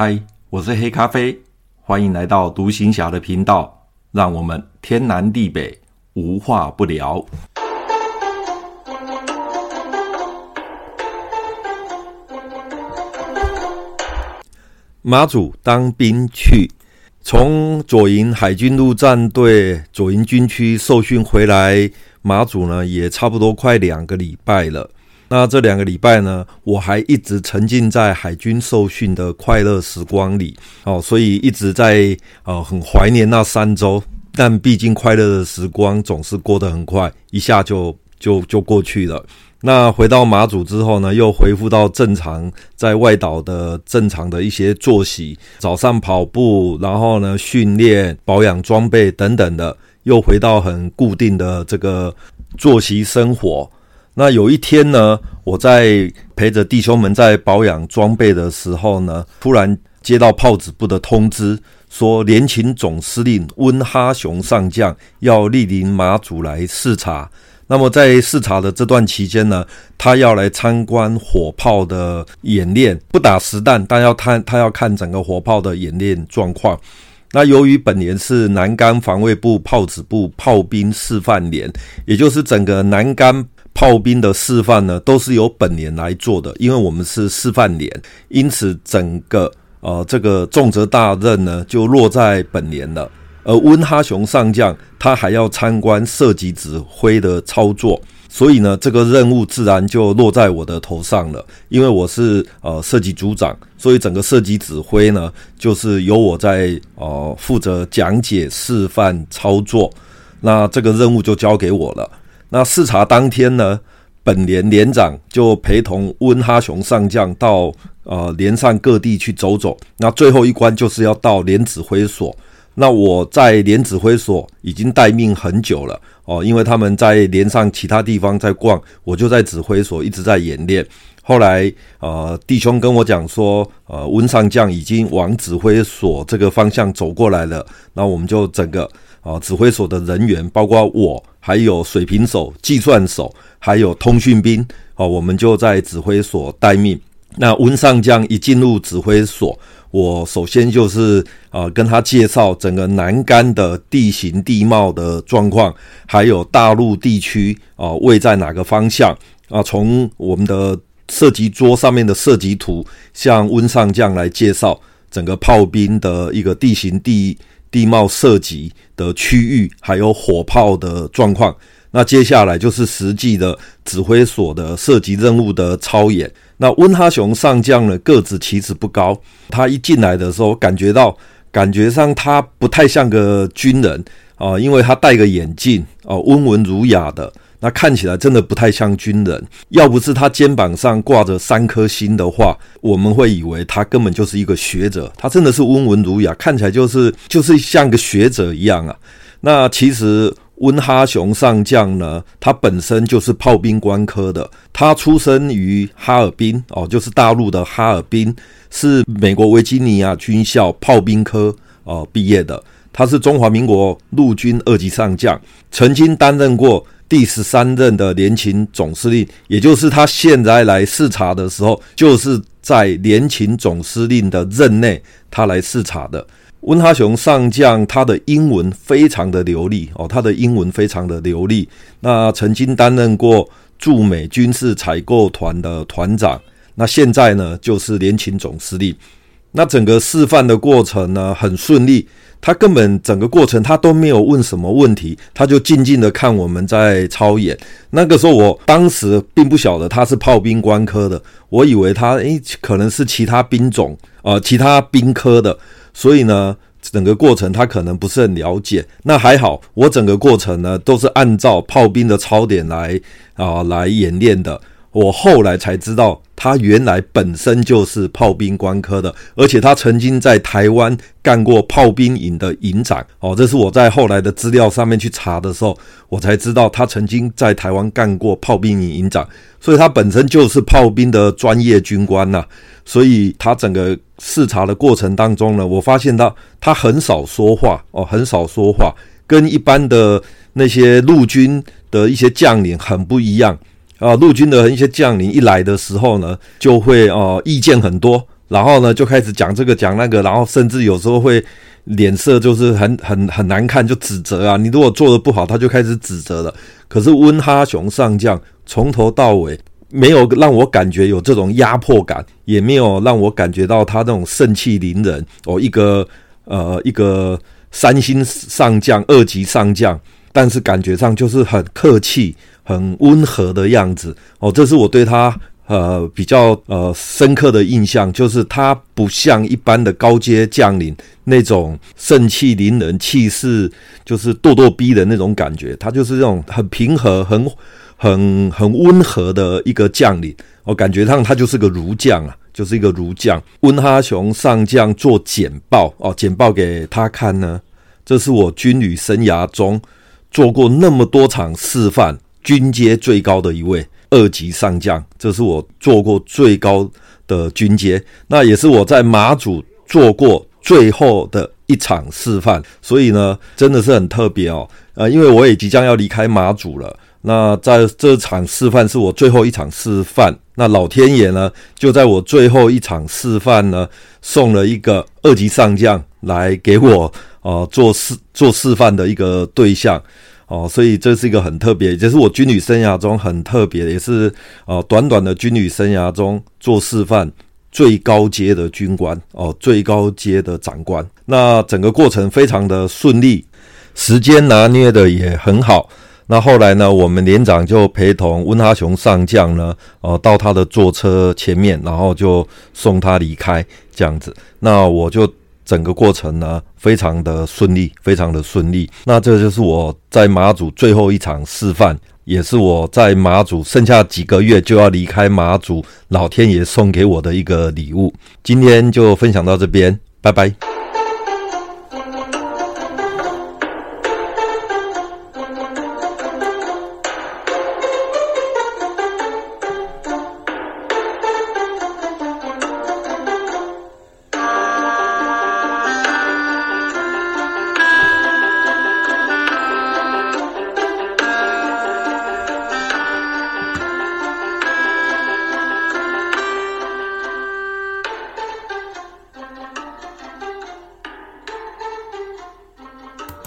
嗨，我是黑咖啡，欢迎来到独行侠的频道，让我们天南地北无话不聊。马祖当兵去，从左营海军陆战队左营军区受训回来，马祖呢也差不多快两个礼拜了。那这两个礼拜呢，我还一直沉浸在海军受训的快乐时光里哦，所以一直在呃很怀念那三周。但毕竟快乐的时光总是过得很快，一下就就就过去了。那回到马祖之后呢，又恢复到正常在外岛的正常的一些作息，早上跑步，然后呢训练、保养装备等等的，又回到很固定的这个作息生活。那有一天呢，我在陪着弟兄们在保养装备的时候呢，突然接到炮子部的通知，说联勤总司令温哈雄上将要莅临马祖来视察。那么在视察的这段期间呢，他要来参观火炮的演练，不打实弹，但要看他要看整个火炮的演练状况。那由于本连是南竿防卫部炮子部炮兵示范连，也就是整个南竿炮兵的示范呢，都是由本连来做的，因为我们是示范连，因此整个呃这个重责大任呢就落在本连了。而温哈雄上将他还要参观射击指挥的操作，所以呢，这个任务自然就落在我的头上了。因为我是呃射击组长，所以整个射击指挥呢，就是由我在呃负责讲解、示范、操作。那这个任务就交给我了。那视察当天呢，本连连长就陪同温哈雄上将到呃连上各地去走走。那最后一关就是要到连指挥所。那我在连指挥所已经待命很久了哦，因为他们在连上其他地方在逛，我就在指挥所一直在演练。后来呃，弟兄跟我讲说，呃，温上将已经往指挥所这个方向走过来了。那我们就整个啊、指挥所的人员，包括我，还有水平手、计算手，还有通讯兵，哦、我们就在指挥所待命。那温上将一进入指挥所。我首先就是啊、跟他介绍整个南竿的地形地貌的状况，还有大陆地区啊、位在哪个方向啊？从我们的射击桌上面的射击图，向温上将来介绍整个炮兵的一个地形地地貌涉及的区域，还有火炮的状况。那接下来就是实际的指挥所的射击任务的操演。那温哈雄上将呢，个子其实不高，他一进来的时候，感觉到感觉上他不太像个军人啊、因为他戴个眼镜哦，温文儒雅的，那看起来真的不太像军人。要不是他肩膀上挂着三颗星的话，我们会以为他根本就是一个学者。他真的是温文儒雅，看起来就是就是像个学者一样啊。那其实。温哈雄上将呢，他本身就是炮兵官科的，他出生于哈尔滨哦，就是大陆的哈尔滨，是美国维吉尼亚军校炮兵科哦毕业的。他是中华民国陆军二级上将，曾经担任过第十三任的联勤总司令，也就是他现在来视察的时候，就是在联勤总司令的任内，他来视察的。温哈雄上将，他的英文非常的流利哦，他的英文非常的流利。那曾经担任过驻美军事采购团的团长，那现在呢就是联勤总司令。那整个示范的过程呢很顺利，他根本整个过程他都没有问什么问题，他就静静的看我们在操演。那个时候我当时并不晓得他是炮兵官科的，我以为他诶可能是其他兵种啊、其他兵科的。所以呢，整个过程他可能不是很了解。那还好，我整个过程呢都是按照炮兵的操点来啊、来演练的。我后来才知道，他原来本身就是炮兵官科的，而且他曾经在台湾干过炮兵营的营长。哦，这是我在后来的资料上面去查的时候，我才知道他曾经在台湾干过炮兵营营长，所以他本身就是炮兵的专业军官呐。所以他整个视察的过程当中呢，我发现到他很少说话哦，很少说话，跟一般的那些陆军的一些将领很不一样。啊，陆军的一些将领一来的时候呢，就会哦意见很多然后呢就开始讲这个讲那个，然后甚至有时候会脸色就是很很很难看，就指责啊。你如果做的不好，他就开始指责了。可是温哈熊上将从头到尾没有让我感觉有这种压迫感，也没有让我感觉到他那种盛气凌人哦，一个呃一个三星上将、二级上将，但是感觉上就是很客气、很温和的样子哦。这是我对他呃比较呃深刻的印象，就是他不像一般的高阶将领那种盛气凌人、气势就是咄咄逼人那种感觉，他就是这种很平和、很。很很温和的一个将领，我感觉上他就是个儒将啊，就是一个儒将。温哈雄上将做简报哦，简报给他看呢。这是我军旅生涯中做过那么多场示范，军阶最高的一位二级上将。这是我做过最高的军阶，那也是我在马祖做过最后的一场示范。所以呢，真的是很特别哦。呃，因为我也即将要离开马祖了。那在这场示范是我最后一场示范，那老天爷呢，就在我最后一场示范呢，送了一个二级上将来给我呃做示做示范的一个对象哦，所以这是一个很特别，也是我军旅生涯中很特别，也是呃短短的军旅生涯中做示范最高阶的军官哦，最高阶的长官。那整个过程非常的顺利，时间拿捏的也很好。那后来呢，我们连长就陪同温哈熊上将呢，呃，到他的坐车前面，然后就送他离开，这样子。那我就整个过程呢，非常的顺利，非常的顺利。那这就是我在马祖最后一场示范，也是我在马祖剩下几个月就要离开马祖，老天爷送给我的一个礼物。今天就分享到这边，拜拜。